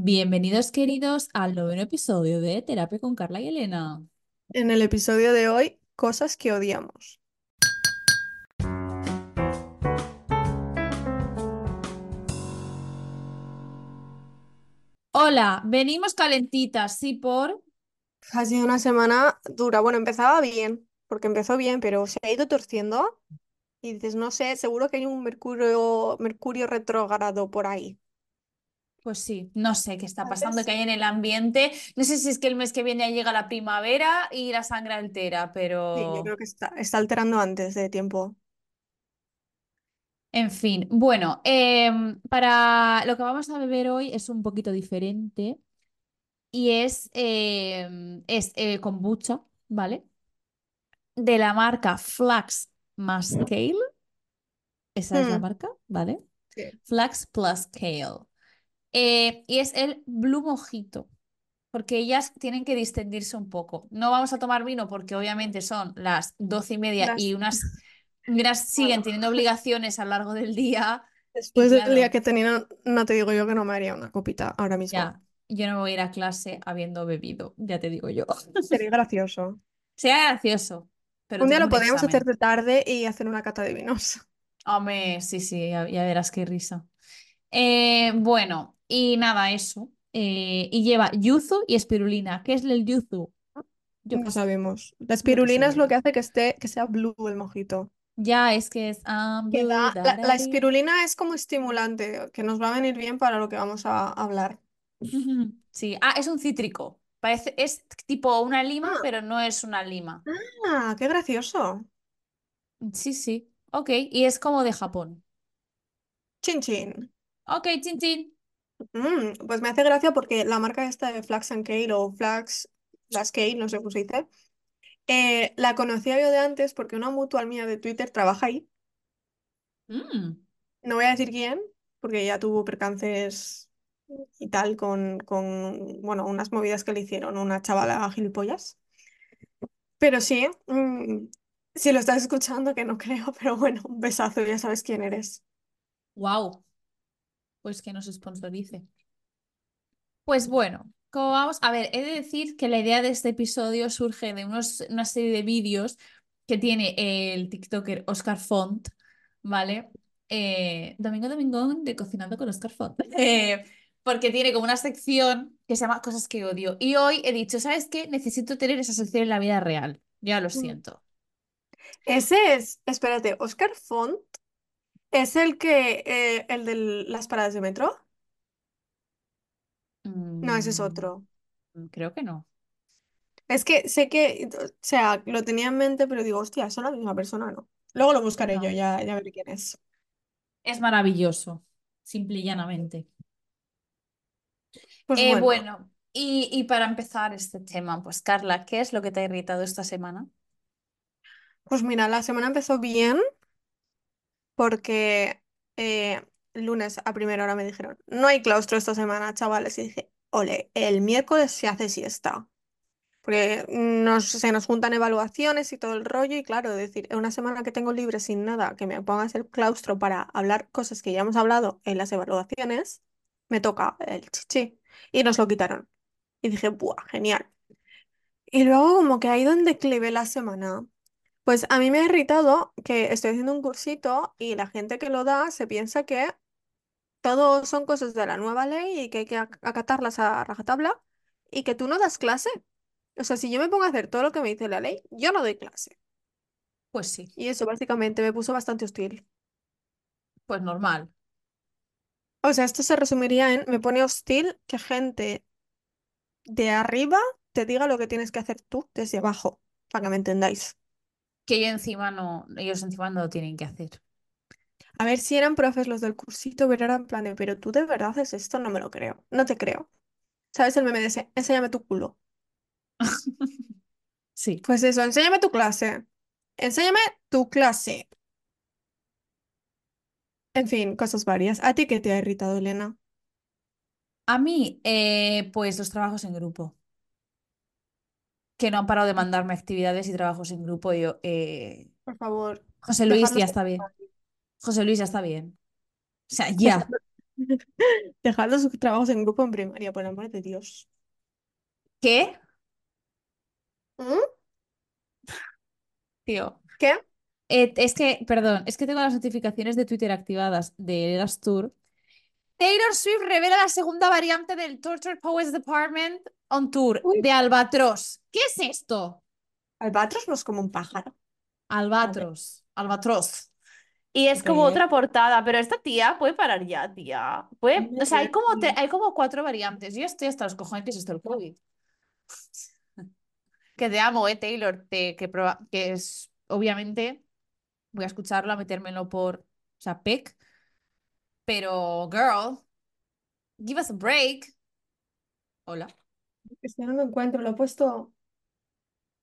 Bienvenidos, queridos, al noveno episodio de Terapia con Carla y Elena. En el episodio de hoy, cosas que odiamos. Hola, venimos calentitas, sí, por. Ha sido una semana dura. Bueno, empezaba bien, porque empezó bien, pero se ha ido torciendo. Y dices, no sé, seguro que hay un Mercurio, Mercurio retrógrado por ahí. Pues sí, no sé qué está pasando, que hay en el ambiente. No sé si es que el mes que viene ya llega la primavera y la sangre altera, Sí, yo pero. creo que está, está alterando antes de tiempo. En fin, bueno, em, para lo que vamos a beber hoy es un poquito diferente y es, em, es eh, kombucha, ¿vale? De la marca Flax Muscale. Esa es la Hmm, marca, ¿vale? sí. Flax Plus Kale. Eh, y es el Blue Mojito, porque ellas tienen que distendirse un poco. No vamos a tomar vino porque obviamente son las doce y media y unas, unas siguen teniendo obligaciones a lo largo del día. Después del día claro, que he tenido, no te digo yo que no me haría una copita ahora mismo. ya, yo no me voy a ir a clase habiendo bebido, ya te digo yo. Sería gracioso. Sea gracioso, pero Un día lo podríamos hacer de tarde y hacer una cata de vinos. Hombre, sí, sí, ya, ya verás qué risa. Eh, bueno, y nada, eso. Eh, y lleva yuzu y espirulina. ¿Qué es el yuzu? Yo No sabemos. La espirulina es lo que hace que esté, que sea blue el mojito. Ya es que es Que blue, la, espirulina es como estimulante, que nos va a venir bien para lo que vamos a hablar. Sí, ah, es un cítrico. Parece, es tipo una lima, Ah, pero no es una lima. ah, qué gracioso. Sí, sí. Ok, y es como de Japón. Chin chin. Ok, chin chin. Mm, pues me hace gracia porque la marca esta de Flax and Kale o Flax, Flax Kale, no sé cómo se dice, eh, la conocía yo de antes porque una mutual mía de Twitter trabaja ahí. Mm, No voy a decir quién, porque ya tuvo percances y tal con, con, bueno, unas movidas que le hicieron una chavala gilipollas. Pero sí, mm, si lo estás escuchando, que no creo, pero bueno, un besazo, ya sabes quién eres. wow, pues que nos sponsorice. Pues bueno, como vamos, a ver, he de decir que la idea de este episodio surge de unos, una serie de vídeos que tiene el TikToker Oscar Font, ¿vale? Eh, Domingo Domingo de Cocinando con Oscar Font. Eh, porque tiene como una sección que se llama Cosas que odio. Y hoy he dicho, ¿sabes qué? Necesito tener esa sección en la vida real. Ya lo Mm. siento. Ese es, espérate, Oscar Font es el que, eh, el de las paradas de metro. No, ese es Mm, otro. creo que no. Es que sé que, o sea, lo tenía en mente, pero digo, hostia, son la misma persona, ¿no? Luego lo buscaré yo, No. ya, ya veré quién es. Es maravilloso, simple y llanamente. Pues Eh, bueno, bueno, y, y para empezar este tema, pues Carla, ¿qué es lo que te ha irritado esta semana? pues mira, la semana empezó bien porque eh, lunes a primera hora me dijeron, no hay claustro esta semana, chavales. Y dije, ole, el miércoles se hace siesta. Porque nos, se nos juntan evaluaciones y todo el rollo, y claro, decir, una semana que tengo libre sin nada, que me ponga a hacer claustro para hablar cosas que ya hemos hablado en las evaluaciones, me toca el chichi. Y nos lo quitaron. Y dije, ¡buah, genial! Y luego como que ha ido en declive la semana. Pues a mí me ha irritado que estoy haciendo un cursito y la gente que lo da se piensa que todo son cosas de la nueva ley y que hay que ac- acatarlas a rajatabla y que tú no das clase. O sea, si yo me pongo a hacer todo lo que me dice la ley, yo no doy clase. Pues sí, Y eso básicamente me puso bastante hostil. pues normal. O sea, esto se resumiría en, me pone hostil que gente de arriba te diga lo que tienes que hacer tú desde abajo, para que me entendáis. Que ellos encima no, ellos encima no lo tienen que hacer. A ver si eran profes los del cursito, pero eran en plan de, pero tú de verdad haces esto, no me lo creo. No te creo. ¿Sabes el meme de ese? Enséñame tu culo. Sí. Pues eso, enséñame tu clase. Enséñame tu clase. En fin, cosas varias. ¿A ti qué te ha irritado, Elena? A mí, eh, pues los trabajos en grupo, que no han parado de mandarme actividades y trabajos en grupo. Y yo, eh, Por favor, José Luis, ya está bien. José Luis, ya está bien. O sea, ya. Dejad los trabajos en grupo en primaria, por el amor de Dios. ¿Qué? ¿Mm? Tío. ¿Qué? Eh, es que, perdón, es que tengo las notificaciones de Twitter activadas de Eras Tour. Taylor Swift revela la segunda variante del Torture Powers Department on Tour Uy, de Albatros. ¿Qué es esto? Albatros no es como un pájaro. Albatros. Albatros. Y es como otra portada, pero esta tía puede parar ya, tía. Puede... O sea, hay como, te- hay como cuatro variantes. Yo estoy hasta los cojones que es esto el COVID. Que te amo, eh, Taylor. Te- que, proba- que es, obviamente, voy a escucharlo, a metérmelo por, o sea, PEC. Pero, girl, give us a break. Hola. Es que no lo encuentro, lo he puesto.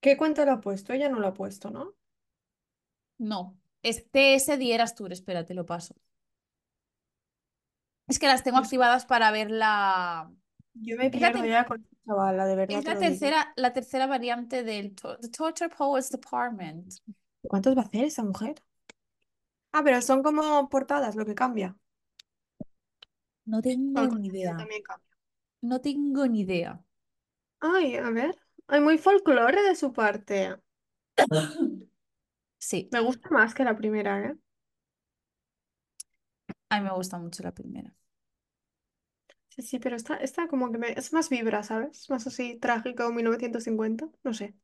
¿Qué cuenta lo ha puesto? Ella no lo ha puesto, ¿no? No. Es TS Dieras Tour, espérate, lo paso. Es que las tengo activadas para ver la... yo me pierdo ya con esta chavala, de verdad es la tercera, la tercera variante del to- The Torture Powers Department. ¿Cuántos va a hacer esa mujer? Ah, pero son como portadas lo que cambia. No tengo ni idea. también cambia. No tengo ni idea. Ay, a ver. Hay muy folclore de su parte. Sí, Me gusta más que la primera, ¿eh? a mí me gusta mucho la primera. Sí, sí, pero esta, esta como que me... es más vibra, ¿sabes? Más así trágico, 1950. No sé.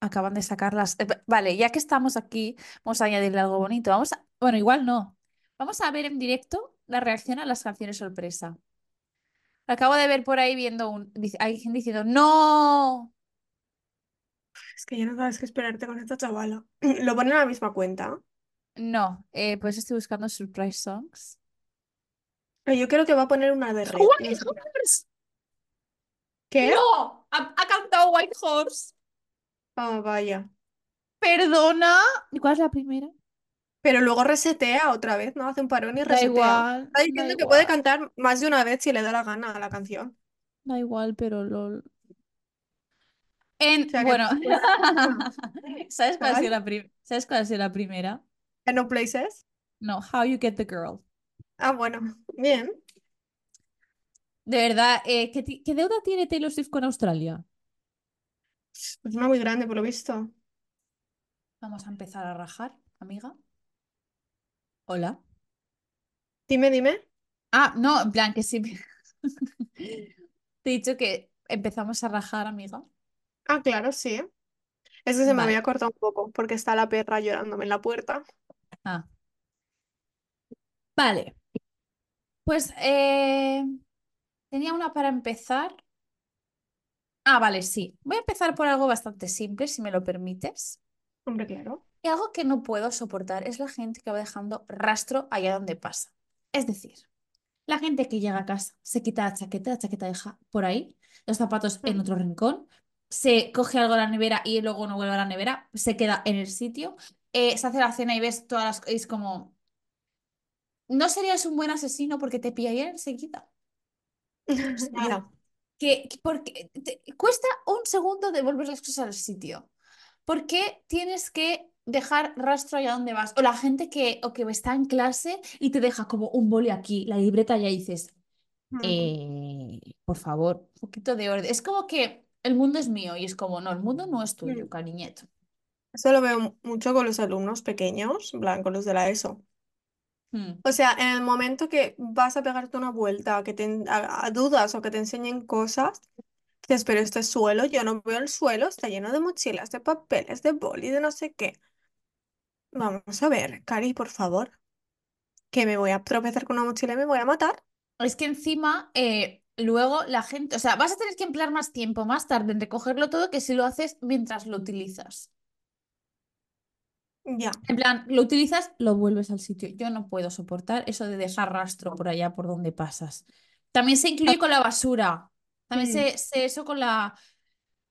Acaban de sacarlas. Eh, va- Vale, ya que estamos aquí, vamos a añadirle algo bonito. Vamos a... Bueno, igual no. Vamos a ver en directo la reacción a las canciones sorpresa. Acabo de ver por ahí viendo un... Hay gente diciendo, ¡No! Es que ya no sabes qué esperarte con esta chavala. Lo ponen a la misma cuenta. No, eh, pues estoy buscando surprise songs. Yo creo que va a poner una de red. ¡White. Horse! ¿Qué? ¡No! Ha, ha cantado White Horse. Ah, vaya. Perdona. ¿Y cuál es la primera? Pero luego resetea otra vez, ¿no? Hace un parón y Da resetea. igual, Está da diciendo que puede cantar más de una vez si le da la gana a la canción. da igual, pero lol. O sea bueno, ¿sabes cuál ha sido la prim- ¿Sabes cuál ha sido la primera? ¿en No Places? No, How You Get the Girl. Ah, bueno. Bien. De verdad, eh, ¿qué, qué deuda tiene Taylor Swift con Australia? Pues una muy grande, por lo visto. Vamos a empezar a rajar, amiga. Hola. Dime, dime. Ah, no, en plan que sí. Te he dicho que empezamos a rajar, amiga. Ah, claro, sí. Es que se me Vale. había cortado un poco porque está la perra llorándome en la puerta. Ah, vale. Pues eh, tenía una para empezar. Ah, vale, sí. Voy a empezar por algo bastante simple, si me lo permites. Hombre, claro. Y algo que no puedo soportar es la gente que va dejando rastro allá donde pasa. Es decir, la gente que llega a casa, se quita la chaqueta, la chaqueta deja por ahí, los zapatos en Mm. otro rincón, se coge algo de la nevera y luego no vuelve a la nevera, se queda en el sitio, eh, se hace la cena y ves todas las... Es como, no serías un buen asesino porque te pillarían enseguida. O sea, que, que porque te- cuesta un segundo devolver las cosas al sitio. ¿Por qué tienes que dejar rastro allá donde vas? O la gente que, o que está en clase y te deja como un boli aquí, la libreta ya dices, Mm. eh, por favor, un poquito de orden. Es como que el mundo es mío y es como, no, el mundo no es tuyo, Mm. cariñeto. Eso lo veo mucho con los alumnos pequeños, con los de la ESO. Hmm. O sea, en el momento que vas a pegarte una vuelta, que te a dudas o que te enseñen cosas, dices, pero este suelo, yo no veo el suelo, está lleno de mochilas, de papeles, de boli, de no sé qué. Vamos a ver, Cari, por favor, que me voy a tropezar con una mochila y me voy a matar. Es que encima, eh, luego la gente, o sea, vas a tener que emplear más tiempo más tarde en recogerlo todo que si lo haces mientras lo utilizas. Ya. En plan, lo utilizas, lo vuelves al sitio. Yo no puedo soportar eso de dejar rastro por allá por donde pasas. También se incluye con la basura. También Mm. se, se- eso con la.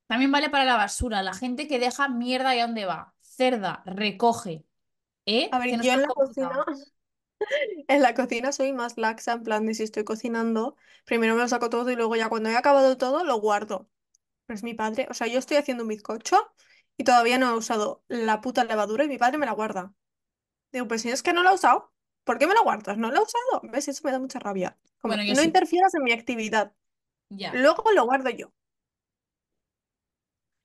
También vale para la basura. La gente que deja mierda ahí donde va. Cerda, recoge. A ¿Eh? Que ver, yo en la cocina, en la cocina soy más laxa, en plan de si estoy cocinando, primero me lo saco todo y luego ya cuando he acabado todo lo guardo. Pero es mi padre, o sea, yo estoy haciendo un bizcocho y todavía no he usado la puta levadura y mi padre me la guarda. Digo, pues si es que no la he usado, ¿Por qué me lo guardas? No lo he usado. ¿Ves? Eso me da mucha rabia. Como, Bueno, yo no sí. interfieras en mi actividad. Ya. Luego lo guardo yo.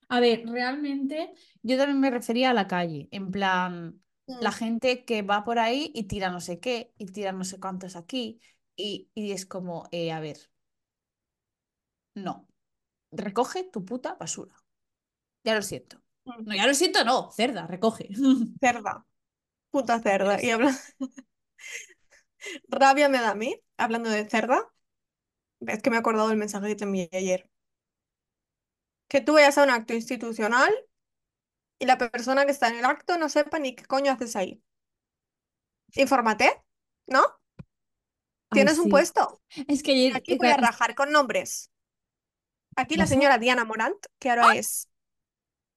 A ver, realmente yo también me refería a la calle, en plan, la Mm. gente que va por ahí y tira no sé qué, y tira no sé cuántos aquí, y, y es como, eh, a ver, no, recoge tu puta basura. Ya lo siento. Mm. No, ya lo siento, no, cerda, recoge. Cerda. Puta cerda. Y habla... rabia me da a mí, hablando de cerda. Es que me he acordado del mensaje que te envié ayer. Que tú vayas a un acto institucional y la persona que está en el acto no sepa ni qué coño haces ahí. Infórmate, ¿no? Ay, Tienes un puesto. Es que Y ayer... aquí voy a rajar con nombres. Aquí la ¿Vas a- señora Diana Morant, que ahora es.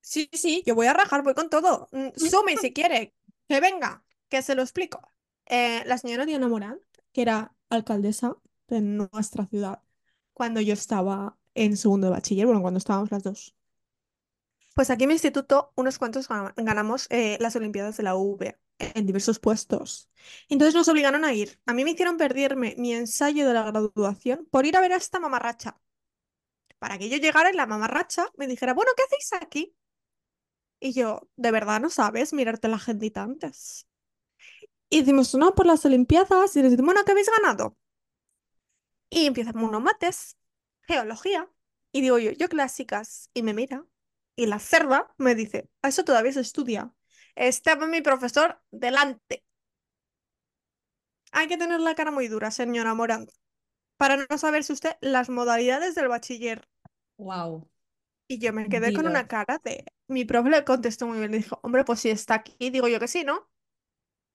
Sí, sí, yo voy a rajar, voy con todo. Mm, Sume si quiere, que venga, que se lo explico. Eh, la señora Diana Morant, que era alcaldesa de nuestra ciudad cuando yo estaba en segundo de bachiller, bueno, cuando estábamos las dos. Pues aquí en mi instituto, unos cuantos gana- ganamos eh, las Olimpiadas de la UV en diversos puestos. Entonces nos obligaron a ir. A mí me hicieron perderme mi ensayo de la graduación por ir a ver a esta mamarracha. Para que yo llegara y la mamarracha me dijera, bueno, ¿qué hacéis aquí? Y yo, ¿de verdad no sabes mirarte la agendita antes? Y decimos, no, por las Olimpiadas. Y decimos, bueno, ¿qué habéis ganado? Y empiezan unos mates, geología. Y digo yo, yo clásicas. Y me mira. Y la cerda me dice, a eso todavía se estudia. Estaba mi profesor delante. Hay que tener la cara muy dura, señora Morán, para no saberse usted las modalidades del bachiller. Wow, Y yo me quedé con una cara de... Mi profe le contestó muy bien, le dijo, hombre, pues si está aquí, digo yo que sí, ¿no?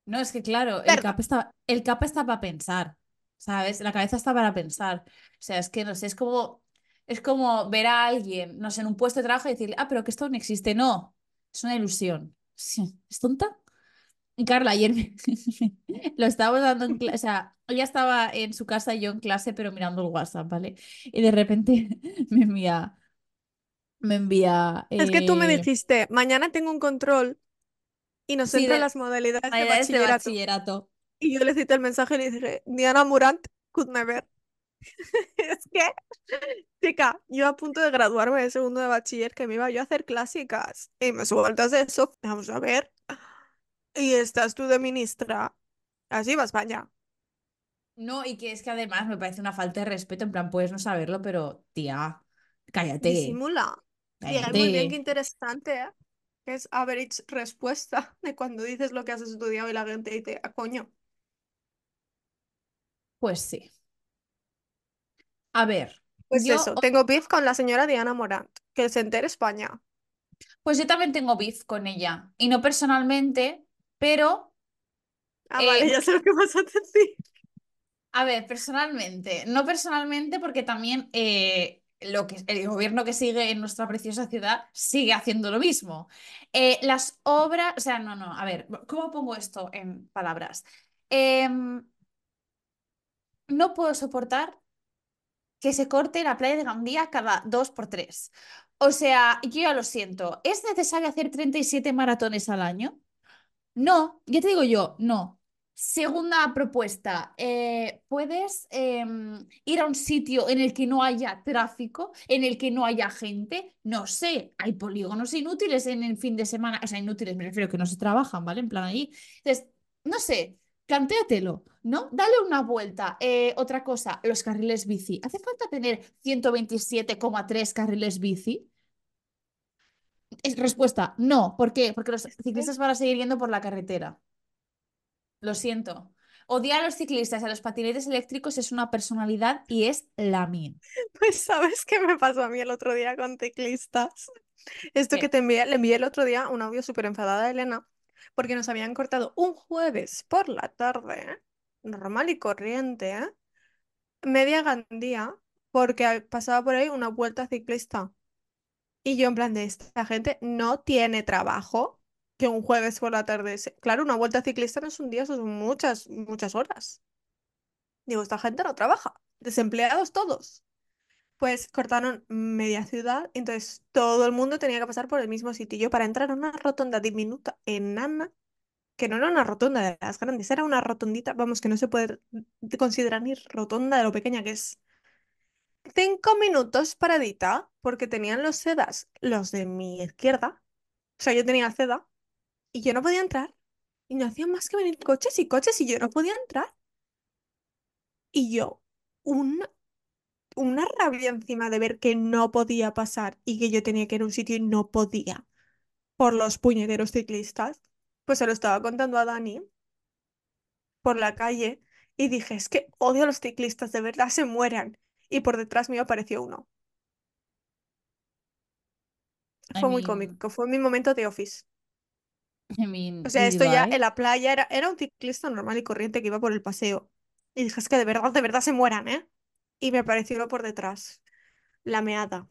No, es que claro, el. CAP está, el CAP está para pensar, ¿sabes? La cabeza está para pensar. O sea, es que no sé, es como, es como ver a alguien, no sé, en un puesto de trabajo y decirle, ah, pero que esto no existe. No, es una ilusión. Sí, ¿Es tonta? Y Carla, ayer me- lo estábamos dando en clase, o sea, ella estaba en su casa y yo en clase, pero mirando el WhatsApp, ¿vale? Y de repente me envía, me envía, Es que tú me eh, dijiste, mañana tengo un control y nos sí, entran de las modalidades de maneras de bachillerato. bachillerato. Y yo le cité el mensaje y le dije, Diana Morant could never. Es que, chica, yo a punto de graduarme de segundo de bachiller que me iba yo a hacer clásicas y me sueltas de eso, vamos a ver. Y estás tú de ministra. Así va España. No, y que es que además me parece una falta de respeto, en plan, puedes no saberlo, pero tía, cállate, Disimula. Y hay muy bien, qué cállate. interesante, ¿eh? Es average respuesta de cuando dices lo que has estudiado y la gente dice, a coño. Pues sí. A ver, Pues yo, eso, tengo beef con la señora Diana Morant, que se entere España. pues yo también tengo beef con ella, y no personalmente, pero, Ah, vale, eh, ya sé lo que vas a decir. a ver, personalmente, no personalmente porque también eh, lo que, el gobierno que sigue en nuestra preciosa ciudad sigue haciendo lo mismo. Eh, las obras, o sea, no, no, a ver, ¿cómo pongo esto en palabras? Em, no puedo soportar que se corte la playa de Gandía cada dos por tres. O sea, yo ya lo siento. ¿Es necesario hacer 37 maratones al año? No, ya te digo yo, no. Segunda propuesta, eh, ¿puedes em, ir a un sitio en el que no haya tráfico, en el que no haya gente? No sé, hay polígonos inútiles en el fin de semana, o sea, inútiles, me refiero que no se trabajan, ¿vale? En plan ahí. Entonces, no sé, plantéatelo, ¿no? Dale una vuelta. Eh, otra cosa, los carriles bici. ¿Hace falta tener 127,3 carriles bici? Es respuesta, no. ¿Por qué? Porque los ciclistas van a seguir yendo por la carretera. Lo siento. Odiar a los ciclistas y a los patinetes eléctricos es una personalidad y es la mía. Pues sabes qué me pasó a mí el otro día con ciclistas. Esto que te envié, le envié el otro día un audio súper enfadada a Elena porque nos habían cortado un jueves por la tarde, normal y corriente, ¿eh? media Gandía, porque pasaba por ahí una vuelta ciclista. Y yo en plan de esta gente no tiene trabajo que un jueves por la tarde. Claro, una vuelta ciclista no es un día, son muchas, muchas horas. Digo, esta gente no trabaja. Desempleados todos. Pues cortaron media ciudad, entonces todo el mundo tenía que pasar por el mismo sitio. Para entrar a una rotonda diminuta, enana, que no era una rotonda de las grandes, era una rotondita, vamos, que no se puede considerar ni rotonda de lo pequeña que es. Cinco minutos paradita, porque tenían los sedas, los de mi izquierda, o sea, yo tenía seda, y yo no podía entrar, y no hacían más que venir coches y coches, y yo no podía entrar. Y yo, una, una rabia encima de ver que no podía pasar y que yo tenía que ir a un sitio y no podía por los puñeteros ciclistas, pues se lo estaba contando a Dani por la calle y dije, es que odio a los ciclistas, de verdad se mueran. Y por detrás mío apareció uno. I Fue muy cómico, fue mi momento de office. I mean, O sea, esto ya en la playa era, era un ciclista normal y corriente que iba por el paseo. Y dije, es que de verdad, de verdad se mueran, ¿eh? Y me apareció uno por detrás, la meada.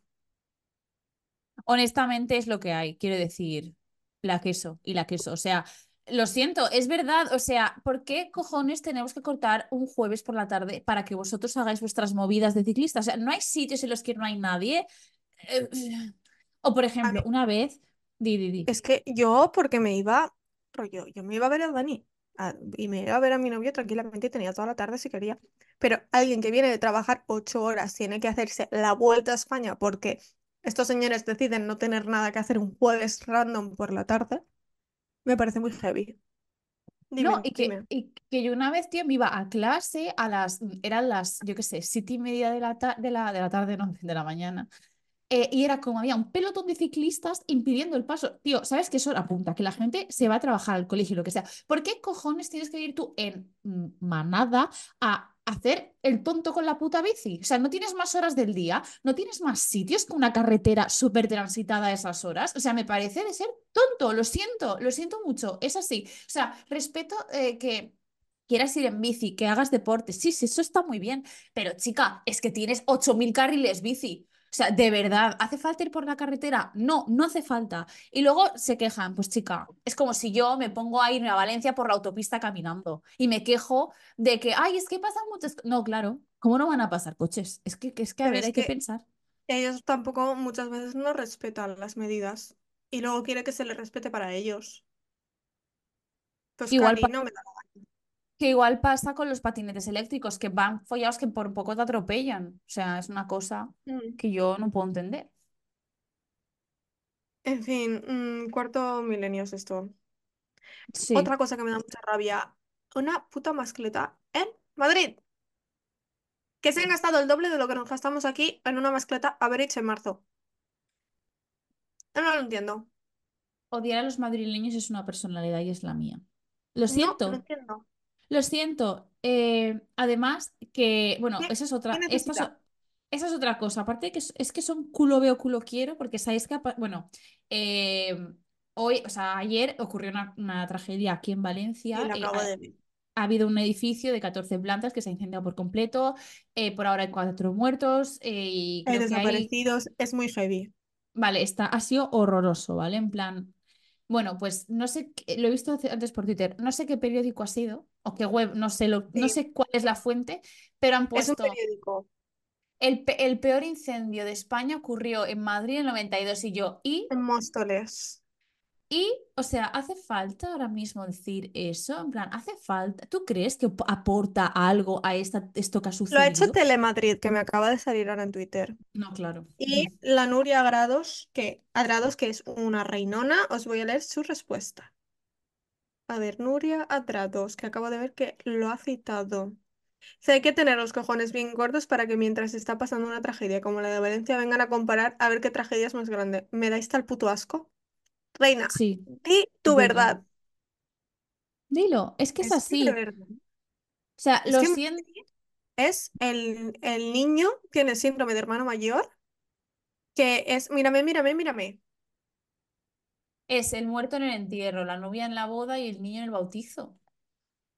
Honestamente es lo que hay, quiero decir, la queso y la queso. O sea, lo siento, es verdad. O sea, ¿por qué cojones tenemos que cortar un jueves por la tarde para que vosotros hagáis vuestras movidas de ciclistas? O sea, no hay sitios en los que no hay nadie. Eh, O por ejemplo, una vez, di, di, di. es que yo, porque me iba, rollo, yo me iba a ver a Dani a- y me iba a ver a mi novio tranquilamente y tenía toda la tarde si quería. Pero alguien que viene de trabajar ocho horas tiene que hacerse la vuelta a España porque estos señores deciden no tener nada que hacer un jueves random por la tarde, me parece muy heavy. No, Dime, y que, y que yo una vez, tío, me iba a clase a las, eran las, yo qué sé, siete y media de la, de la, de la tarde, no, de la mañana. Eh, y era como había un pelotón de ciclistas impidiendo el paso. Tío, ¿sabes qué eso apunta? Que la gente se va a trabajar al colegio, lo que sea. ¿Por qué cojones tienes que ir tú en manada a hacer el tonto con la puta bici? O sea, no tienes más horas del día, no tienes más sitios que una carretera súper transitada a esas horas. O sea, me parece de ser tonto, lo siento, lo siento mucho, es así. O sea, respeto eh, que quieras ir en bici, que hagas deporte, sí, sí, eso está muy bien, pero chica, es que tienes 8.000 carriles bici. O sea, de verdad, ¿hace falta ir por la carretera? No, no hace falta. Y luego se quejan, pues chica, es como si yo me pongo a irme a Valencia por la autopista caminando y me quejo de que, ay, es que pasan muchas... co-". No, claro, ¿cómo no van a pasar coches? Es que, que es que, a Pero ver, hay que que pensar. ellos tampoco muchas veces no respetan las medidas y luego quiere que se les respete para ellos. Pues Igual, Cari, no me da. Que igual pasa con los patinetes eléctricos, que van follados que por poco te atropellan. O sea, es una cosa Mm. que yo no puedo entender. En fin, mm, cuarto milenio es esto. Sí. Otra cosa que me da mucha rabia, una puta mascleta en Madrid, que se han gastado el doble de lo que nos gastamos aquí en una mascleta average en marzo. No lo entiendo. Odiar a los madrileños es una personalidad y es la mía. Lo No lo siento. entiendo. Lo siento. Eh, además, que, bueno, ¿Qué, esa es otra, esta es, esa es otra cosa. Aparte de que es, es que son culo veo, culo quiero, porque sabéis que, bueno, eh, hoy, o sea, ayer ocurrió una, una tragedia aquí en Valencia. acabo de ha habido un edificio de 14 plantas que se ha incendiado por completo. eh, por ahora hay cuatro muertos y que hay desaparecidos, es muy heavy. Vale, está, ha sido horroroso, ¿vale? En plan, bueno, pues no sé, lo he visto antes por Twitter, no sé qué periódico ha sido o qué web, no sé, lo, no sé cuál es la fuente, pero han es un puesto periódico el, pe- el peor incendio de España ocurrió en Madrid en el 92 y yo, y, en Móstoles. y, o sea, ¿hace falta ahora mismo decir eso? En plan, ¿hace falta? ¿Tú crees que ap- aporta algo a esta, esto que ha Lo ha hecho sucedido? Telemadrid, que me acaba de salir ahora en Twitter. No, claro. Y la Nuria Grados, que, Adrados, que es una reinona, os voy a leer su respuesta. A ver, Nuria Adrados, que acabo de ver que lo ha citado. Dice, hay que tener los cojones bien gordos para que mientras está pasando una tragedia como la de Valencia vengan a comparar a ver qué tragedia es más grande. ¿Me dais tal puto asco? Reina, Sí, di tu verdad. verdad. Dilo, es que es Es así. verdad. O sea, Es lo siento. es el, el niño, tiene síndrome de hermano mayor, que es, mírame, mírame, mírame. Es el muerto en el entierro, la novia en la boda y el niño en el bautizo.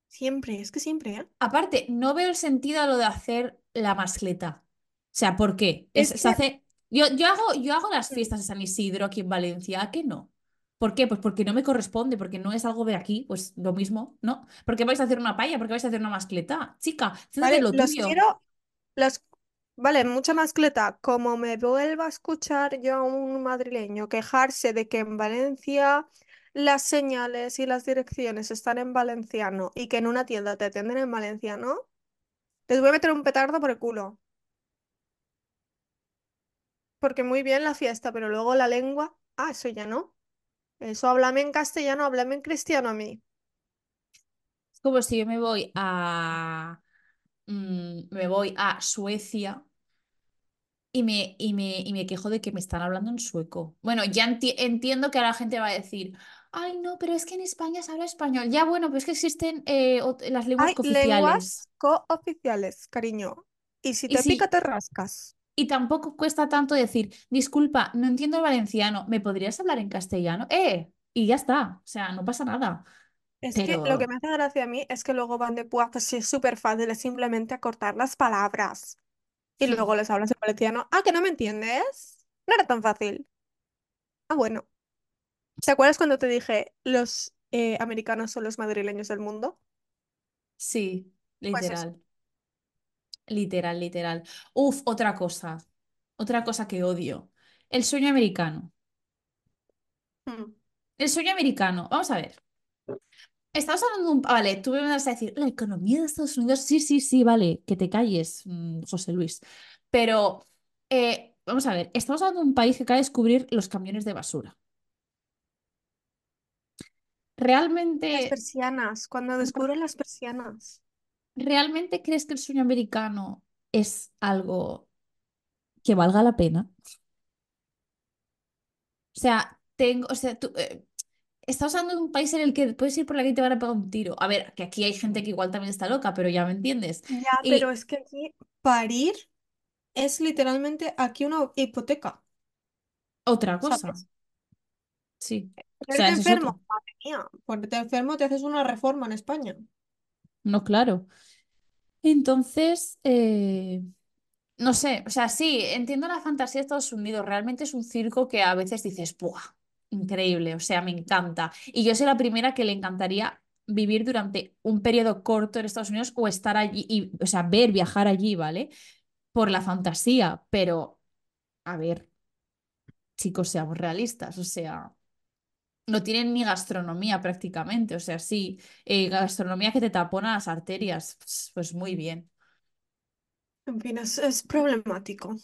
Siempre, es que siempre, ¿eh? Aparte, no veo el sentido a lo de hacer la mascleta. O sea, ¿por qué? Es, Es se hace... yo, yo hago, yo hago las fiestas de San Isidro aquí en Valencia, ¿a qué no? ¿Por qué? Pues porque no me corresponde, porque no es algo de aquí, pues lo mismo, ¿no? ¿Por qué vais a hacer una paella? ¿Por qué vais a hacer una mascleta? Chica, Vale, lo los tuyo. quiero, los... Vale, mucha mascleta. Como me vuelva a escuchar yo a un madrileño quejarse de que en Valencia las señales y las direcciones están en valenciano y que en una tienda te atienden en valenciano, les voy a meter un petardo por el culo. Porque muy bien la fiesta, pero luego la lengua, ah, eso ya no. Eso háblame en castellano, háblame en cristiano a mí. Es como si yo me voy a, mm, me voy a Suecia y me, y me, y me quejo de que me están hablando en sueco. Bueno, ya enti- entiendo que ahora la gente va a decir, ay, no, pero es que en España se habla español. Ya, bueno, pero es que existen eh, las lenguas Hay cooficiales. lenguas cooficiales, cariño. Y si Y te pica, te rascas. y tampoco cuesta tanto decir, disculpa, no entiendo el valenciano, ¿me podrías hablar en castellano? ¡Eh! Y ya está, o sea, no pasa nada. Es que lo que Pero me hace gracia a mí es que luego van de, pues pues sí, es súper fácil, es simplemente acortar las palabras. Y luego les hablas en valenciano. Ah, que no me entiendes. No era tan fácil. Ah, bueno. ¿Te acuerdas cuando te dije los eh, americanos son los madrileños del mundo? sí, Pues eso. literal, literal, literal. Uf, otra cosa, otra cosa que odio. El sueño americano. Mm. El sueño americano, vamos a ver. Estamos hablando de un... Vale, tú me vas a decir, la economía de Estados Unidos, sí, sí, sí, vale, que te calles, mm, José Luis. Pero, eh, vamos a ver, estamos hablando de un país que acaba de descubrir los camiones de basura. Las ¿Realmente, persianas, cuando descubren las persianas. realmente crees que el sueño americano es algo que valga la pena? O sea, tengo, o sea, tú, eh, estamos hablando de un país en el que puedes ir por la calle y te van a pegar un tiro. A ver, que aquí hay gente que igual también está loca, pero ya me entiendes. Ya, pero es que aquí parir es literalmente aquí una hipoteca, otra cosa, ¿sabes? sí. O sea, enfermo, madre mía, ponerte enfermo te haces una reforma en España. No, claro. Entonces, eh, no sé, o sea, sí, entiendo la fantasía de Estados Unidos. Realmente es un circo que a veces dices, ¡buah! Increíble, o sea, me encanta. Y yo soy la primera que le encantaría vivir durante un periodo corto en Estados Unidos o estar allí, y, o sea, ver, viajar allí, ¿vale? Por la fantasía, pero, a ver, chicos, seamos realistas, o sea, no tienen ni gastronomía prácticamente, o sea, sí, eh, gastronomía que te tapona las arterias, pues pues muy bien, En fin, es, es problemático.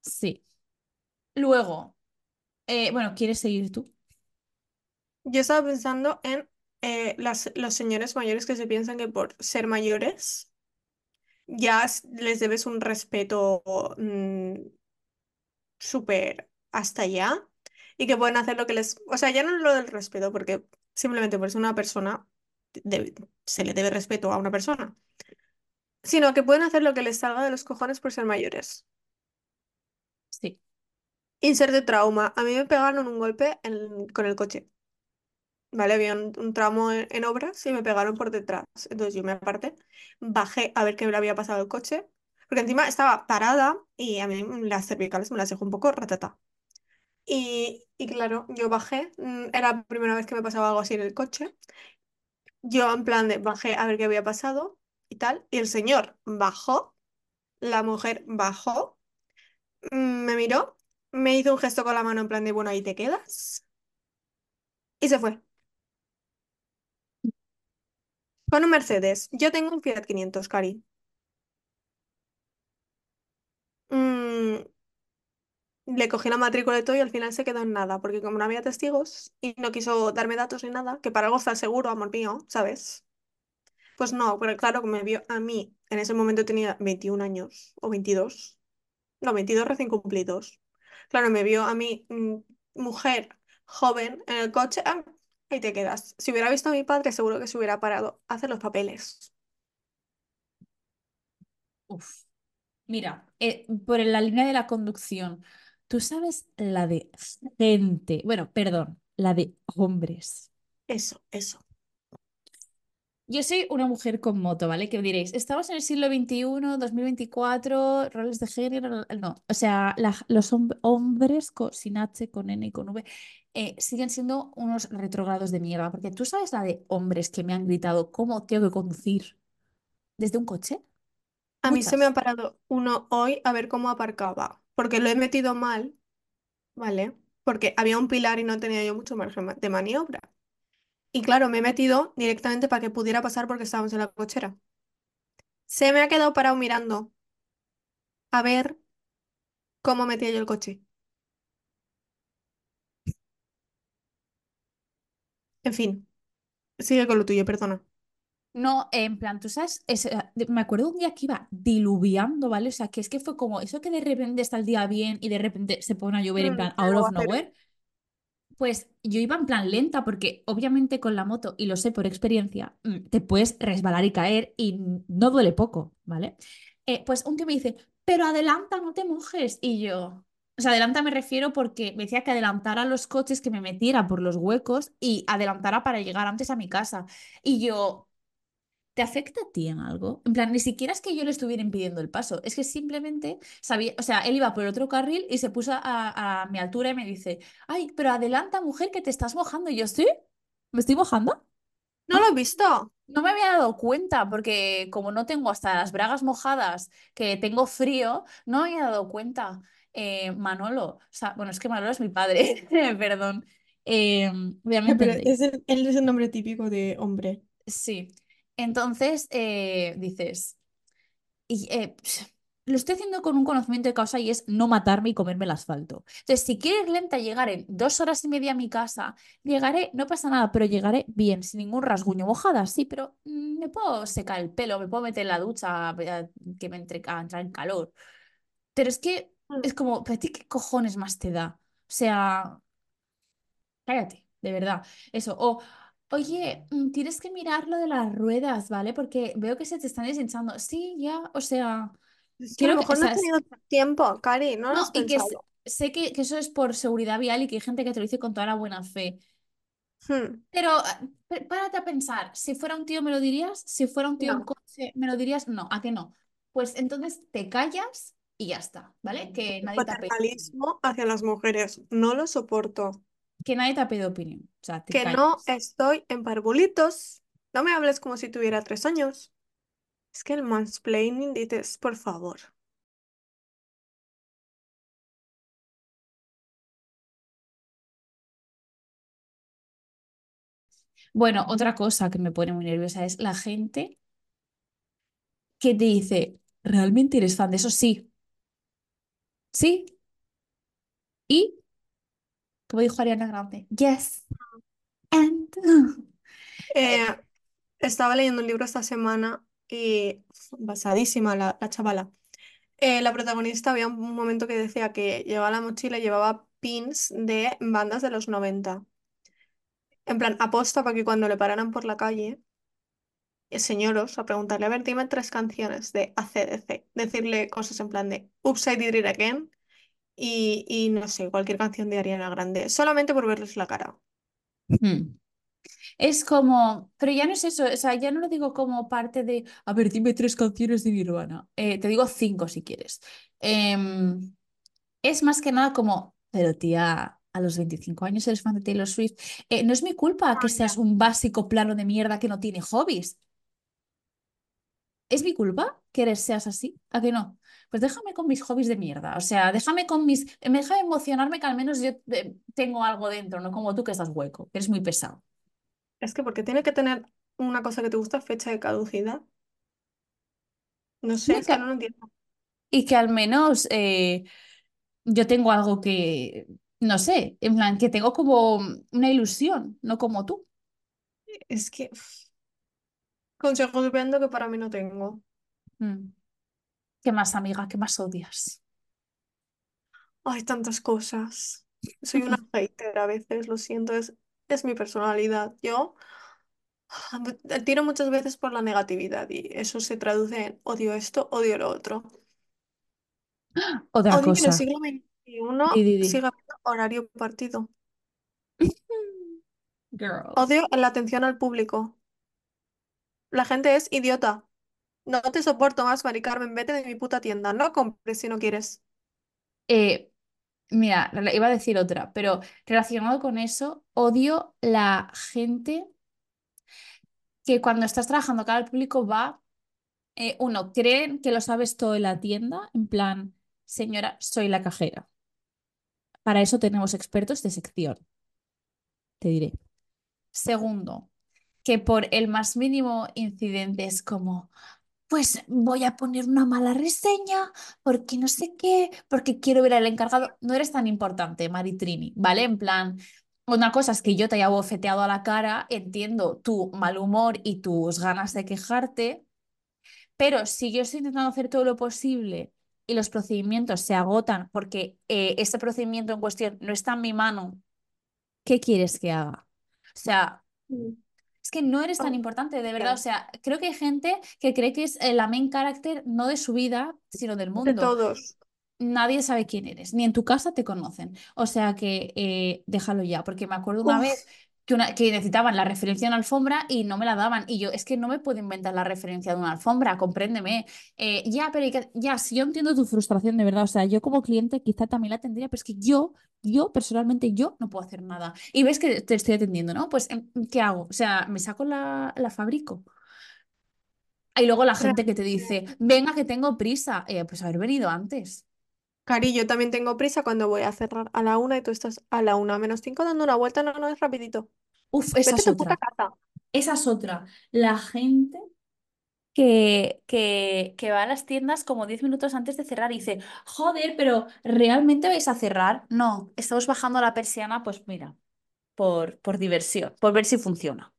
sí. Luego, eh, bueno, ¿quieres seguir tú? Yo estaba pensando en eh, las, los señores mayores que se piensan que por ser mayores ya s- les debes un respeto mm, súper hasta allá y que pueden hacer lo que les... O sea, ya no es lo del respeto, porque simplemente por ser una persona debe- se le debe respeto a una persona, sino que pueden hacer lo que les salga de los cojones por ser mayores. Sí, Inserte trauma. A mí me pegaron un golpe en- con el coche. ¿Vale? Había un, tramo en, en obras y me pegaron por detrás. Entonces yo me aparté, bajé a ver qué le había pasado al coche, porque encima estaba parada y a mí las cervicales me las dejó un poco ratata. Y, y claro, yo bajé, mm, era la primera vez que me pasaba algo así en el coche. Yo en plan de bajé a ver qué había pasado y tal, y el señor bajó, la mujer bajó, mm, me miró, me hizo un gesto con la mano en plan de, bueno, ahí te quedas, y se fue. Con un Mercedes. Yo tengo un Fiat 500, Cari. Mm, le cogí la matrícula y todo y al final se quedó en nada, porque como no había testigos y no quiso darme datos ni nada, que para algo está el seguro, amor mío, ¿sabes? Pues no, pero claro, que me vio a mí, en ese momento tenía 21 años o 22, no, 22 recién cumplidos. Claro, me vio a mí, mm, mujer, joven, en el coche, ah, ahí te quedas. Si hubiera visto a mi padre, seguro que se hubiera parado a hacer los papeles. uf. Mira, eh, por la línea de la conducción, ¿tú sabes la de gente? Bueno, perdón, la de hombres. Eso, eso. Yo soy una mujer con moto, ¿vale? Que diréis, estamos en el siglo XXI, 2024, roles de género. No, o sea, la- los hom- hombres co- sin H, con N y con V eh, siguen siendo unos retrógrados de mierda. Porque tú sabes la de hombres que me han gritado cómo tengo que conducir desde un coche. A mí se me ha parado uno hoy a ver cómo aparcaba, porque lo he metido mal, ¿vale? porque había un pilar y no tenía yo mucho margen ma- de maniobra. Y claro, me he metido directamente para que pudiera pasar porque estábamos en la cochera. Se me ha quedado parado mirando a ver cómo metía yo el coche. En fin, sigue con lo tuyo, perdona. No, en plan, tú sabes, Es- eh, me acuerdo un día que iba diluviando, ¿vale? O sea, que es que fue como eso que de repente está el día bien y de repente se pone a llover en Mm, plan out of nowhere. Pues yo iba en plan lenta porque obviamente con la moto, y lo sé por experiencia, mm, te puedes resbalar y caer y no duele poco, ¿vale? Eh, pues un tío me dice, pero adelanta, no te mojes. Y yo, o sea, adelanta me refiero porque me decía que adelantara los coches, que me metiera por los huecos y adelantara para llegar antes a mi casa. Y yo, ¿te afecta a ti en algo? En plan, ni siquiera es que yo le estuviera impidiendo el paso, es que simplemente sabía, o sea, él iba por otro carril y se puso a, a mi altura y me dice, ay, pero adelanta, mujer, que te estás mojando. Y yo, ¿sí? ¿Me estoy mojando? ¿No lo he visto? no me había dado cuenta porque como no tengo hasta las bragas mojadas, que tengo frío, no me había dado cuenta. Eh, Manolo, o sea, bueno, es que Manolo es mi padre, perdón. Eh, me Pero es el, él es el nombre típico de hombre. Sí. Entonces, eh, dices... Y eh, lo estoy haciendo con un conocimiento de causa y es no matarme y comerme el asfalto. Entonces, si quieres lenta llegar en dos horas y media a mi casa, llegaré, no pasa nada, pero llegaré bien, sin ningún rasguño. Mojada, sí, pero mm, me puedo secar el pelo, me puedo meter en la ducha a- a- que me entre a entrar en calor. Pero es que Mm. es como, ¿para ti qué cojones más te da? O sea, cállate, de verdad. Eso. O, oye, mm, tienes que mirar lo de las ruedas, ¿vale? Porque veo que se te están deshinchando. Sí, ya, o sea. Es que a lo que, mejor no has tenido tiempo, Cari, no lo no, has y que sé que, que eso es por seguridad vial y que hay gente que te lo dice con toda la buena fe. Hmm, Pero ah, párate a pensar, si fuera un tío me lo dirías, si fuera un tío en No, coche me lo dirías, no, ¿a qué no? Pues entonces te callas y ya está, ¿vale? Que nadie te hacia las mujeres, no lo soporto. Que nadie te ha pedido opinión, o sea, te Que no estoy en parvulitos. No me hables como si tuviera tres años. Es que el mansplaining dices, por favor. Bueno, otra cosa que me pone muy nerviosa es la gente que te dice, ¿realmente eres fan de eso? Sí, sí, y, como dijo Ariana Grande, yes, and... Eh, Eh, estaba leyendo un libro esta semana y basadísima la, la chavala. Eh, la protagonista había un momento que decía que llevaba la mochila y llevaba pins de bandas de los 90. En plan, aposta para que cuando le pararan por la calle, señoros, a preguntarle, a ver, dime tres canciones de AC/DC. Decirle cosas en plan de Upside Did It Again y, y no sé, cualquier canción de Ariana Grande, solamente por verles la cara. Hmm. Es como, pero ya no es eso, o sea, ya no lo digo como parte de, a ver, dime tres canciones de Nirvana. Eh, te digo cinco si quieres. Em, es más que nada como, pero tía, a los 25 años eres fan de Taylor Swift. Eh, no es mi culpa que seas un básico plano de mierda que no tiene hobbies. ¿Es mi culpa que eres, seas así? ¿A que no? Pues déjame con mis hobbies de mierda. O sea, déjame con mis. Déjame emocionarme que al menos yo eh, tengo algo dentro, no como tú que estás hueco, que eres muy pesado. Es que porque tiene que tener una cosa que te gusta fecha de caducidad. No sé, Y es que que, no lo entiendo. y que al menos eh, yo tengo algo que. No sé, en plan, que tengo como una ilusión, no como tú. Es que uf, consejos vendo que para mí no tengo. Mm. ¿Qué más, amiga? ¿Qué más odias? Hay tantas cosas. Soy una hater a veces, lo siento, es, es mi personalidad. Yo ah, me- tiro muchas veces por la negatividad y eso se traduce en odio esto, odio lo otro. Otra Odio que en el cosa. siglo Di, XXI di. siga habiendo horario partido. Girl. Odio la atención al público. La gente es idiota. No te soporto más, Mari Carmen. Vete de mi puta tienda. No compres si no quieres. Eh, mira, iba a decir otra, pero relacionado con eso, odio la gente que cuando estás trabajando cara al público va, eh, uno, creen que lo sabes todo en la tienda, en plan, señora, soy la cajera. Para eso tenemos expertos de sección, te diré. Segundo, que por el más mínimo incidente es como, pues voy a poner una mala reseña porque no sé qué, porque quiero ver al encargado. No eres tan importante, Maritrini, ¿vale? En plan, una cosa es que yo te haya bofeteado a la cara, entiendo tu mal humor y tus ganas de quejarte, pero si yo estoy intentando hacer todo lo posible y los procedimientos se agotan porque eh, este procedimiento en cuestión no está en mi mano, ¿qué quieres que haga? O sea, Mm. Es que no eres tan importante, de verdad. O sea, creo que hay gente que cree que es la main character no de su vida, sino del De mundo. todos. Nadie sabe quién eres, ni en tu casa te conocen. O sea que eh, déjalo ya, porque me acuerdo una vez que, una, que necesitaban la referencia de una alfombra y no me la daban. Y yo, es que no me puedo inventar la referencia de una alfombra, compréndeme. Eh, ya, pero que- ya, si yo entiendo tu frustración de verdad, o sea, yo como cliente quizá también la tendría, pero es que yo, yo personalmente, yo no puedo hacer nada. Y ves que te estoy atendiendo, ¿no? Pues, em, ¿qué hago? O sea, ¿me saco la, la fabrico? Y luego la gente que te dice, venga, que tengo prisa. Eh, pues haber venido antes. Cari, yo también tengo prisa cuando voy a cerrar a la una y tú estás a la una menos cinco dando una vuelta. No, no, es rapidito. Uf, esa Vete a es tu puta otra. casa. Esa es otra. La gente que, que, que va a las tiendas como 10 minutos antes de cerrar y dice, joder, pero ¿realmente vais a cerrar? No, estamos bajando la persiana, pues mira, por, por diversión, por ver si funciona.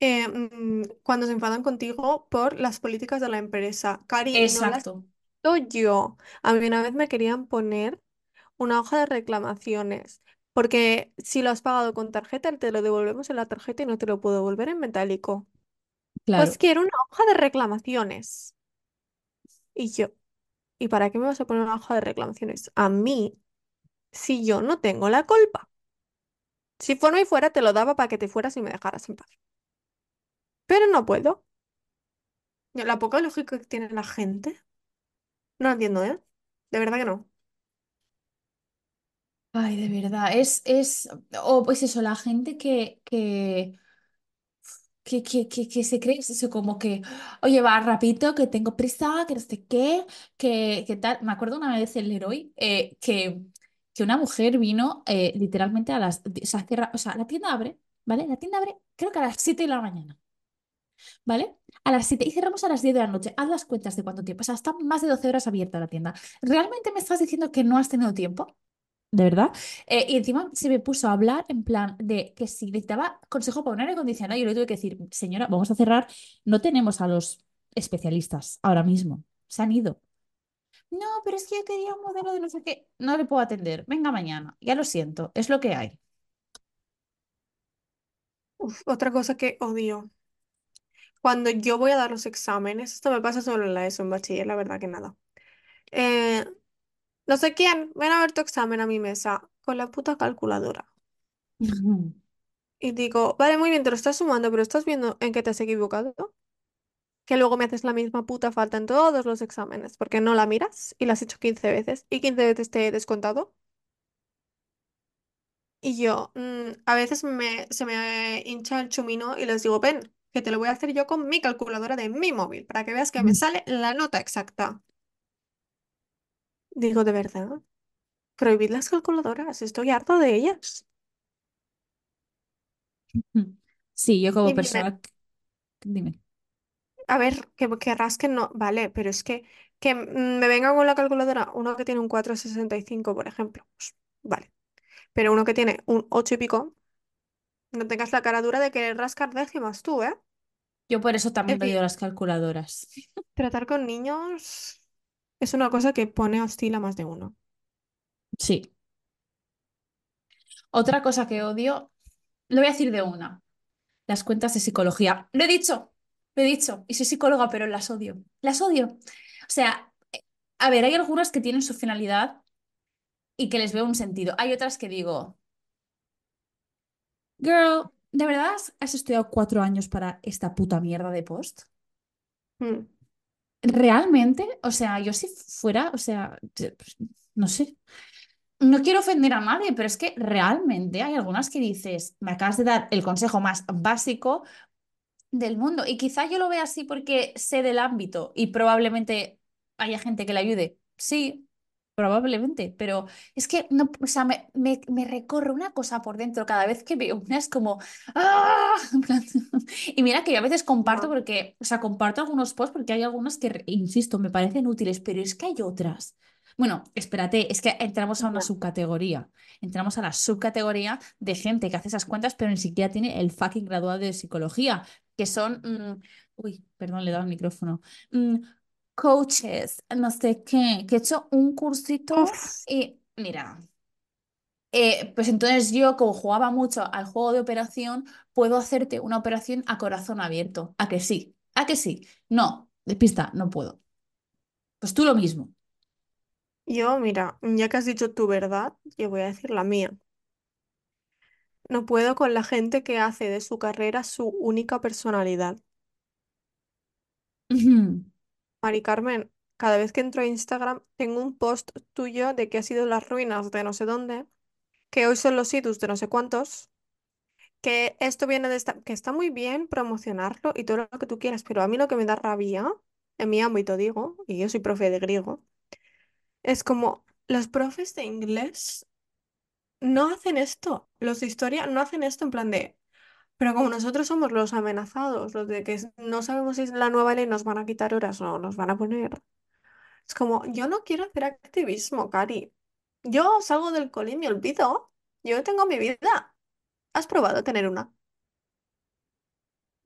Eh, mm, cuando se enfadan contigo por las políticas de la empresa. Cari, no las Exacto, yo. A mí una vez me querían poner una hoja de reclamaciones. Porque si lo has pagado con tarjeta, te lo devolvemos en la tarjeta y no te lo puedo devolver en metálico. Pues claro. quiero una hoja de reclamaciones. Y yo, ¿y para qué me vas a poner una hoja de reclamaciones? A mí, si yo no tengo la culpa. Si fuera y fuera, te lo daba para que te fueras y me dejaras en paz. Pero no puedo. La poca lógica que tiene la gente. No entiendo, ¿eh? De verdad que no. Ay, de verdad, es, es, o pues eso, la gente que, que, que, que, que, se cree eso, como que, oye, va rapidito, que tengo prisa, que no sé qué, que, que tal. Me acuerdo una vez en Leroy eh, que, que una mujer vino eh, literalmente a las, o cierra- o sea, la tienda abre, ¿vale? La tienda abre creo que a las 7 de la mañana, ¿vale? A las 7 y cerramos a las 10 de la noche. Haz las cuentas de cuánto tiempo, o sea, está más de 12 horas abierta la tienda. ¿Realmente me estás diciendo que no has tenido tiempo? De verdad. Eh, y encima se me puso a hablar en plan de que si necesitaba consejo para un aire acondicionado, yo le tuve que decir, señora, vamos a cerrar, no tenemos a los especialistas ahora mismo, se han ido. No, pero es que yo quería un modelo de no sé qué, no le puedo atender, venga mañana, ya lo siento, es lo que hay. Uf, otra cosa que odio. Cuando yo voy a dar los exámenes, esto me pasa solo en la ESO, en bachiller, la verdad que nada. Eh, no sé quién, ven a ver tu examen a mi mesa con la puta calculadora. Y digo, vale, muy bien, te lo estás sumando, pero estás viendo en qué te has equivocado. Que luego me haces la misma puta falta en todos los exámenes, porque no la miras y la has hecho 15 veces y 15 veces te he descontado. Y yo, mm, a veces me, se me hincha el chumino y les digo, ven, que te lo voy a hacer yo con mi calculadora de mi móvil, para que veas que me sale la nota exacta. Digo, ¿de verdad? Prohibid las calculadoras, estoy harto de ellas. Sí, yo como Y persona, dime. a ver, que querrás que no, vale, pero es que, que mm, me venga con la calculadora uno que tiene un cuatrocientos sesenta y cinco por ejemplo, pues, vale, pero uno que tiene un 8 y pico, no tengas la cara dura de querer rascar décimas tú, ¿eh? Yo por eso En también fin, odio las calculadoras. tratar con niños es una cosa que pone hostil a más de uno. Sí. Otra cosa que odio, lo voy a decir de una. Las cuentas de psicología. Lo he dicho, lo he dicho. Y soy psicóloga, pero las odio. Las odio. O sea, eh, a ver, hay algunas que tienen su finalidad y que les veo un sentido. Hay otras que digo, girl, ¿de verdad has estudiado cuatro años para esta puta mierda de post? Mm. ¿Realmente? O sea, yo si fuera, o sea, pues, no sé. No quiero ofender a nadie, pero es que realmente hay algunas que dices, me acabas de dar el consejo más básico del mundo. Y quizá yo lo vea así porque sé del ámbito y probablemente haya gente que le ayude. Sí, Probablemente, pero es que no, o sea, me, me, me recorre una cosa por dentro cada vez que veo una, es como ¡ah! Y mira que yo a veces comparto porque, o sea, comparto algunos posts porque hay algunas que, insisto, me parecen útiles, pero es que hay otras. Bueno, espérate, es que entramos a una subcategoría. Entramos a la subcategoría de gente que hace esas cuentas, pero ni siquiera tiene el fucking graduado de psicología, que son, mm, uy, perdón, le he dado el micrófono. Mm, coaches, no sé qué, que he hecho un cursito Uf, y mira, eh, pues entonces yo como jugaba mucho al juego de operación, puedo hacerte una operación a corazón abierto. ¿A que sí? ¿A que sí? No, de pista, no puedo. Pues tú lo mismo. yo, mira, ya que has dicho tu verdad, yo voy a decir la mía. No puedo con la gente que hace de su carrera su única personalidad. Ujú. Mari Carmen, cada vez que entro a Instagram tengo un post tuyo de que has ido a las ruinas de no sé dónde, que hoy son los idus de no sé cuántos, que esto viene de esta... que está muy bien promocionarlo y todo lo que tú quieras, pero a mí lo que me da rabia, en mi ámbito digo, y yo soy profe de griego, es como los profes de inglés no hacen esto, los de historia no hacen esto en plan de... Pero como nosotros somos los amenazados, los de que no sabemos si es la nueva ley nos van a quitar horas o nos van a poner. Es como, yo no quiero hacer activismo, Cari. Yo salgo del cole y me olvido. Yo tengo mi vida. ¿Has probado tener una?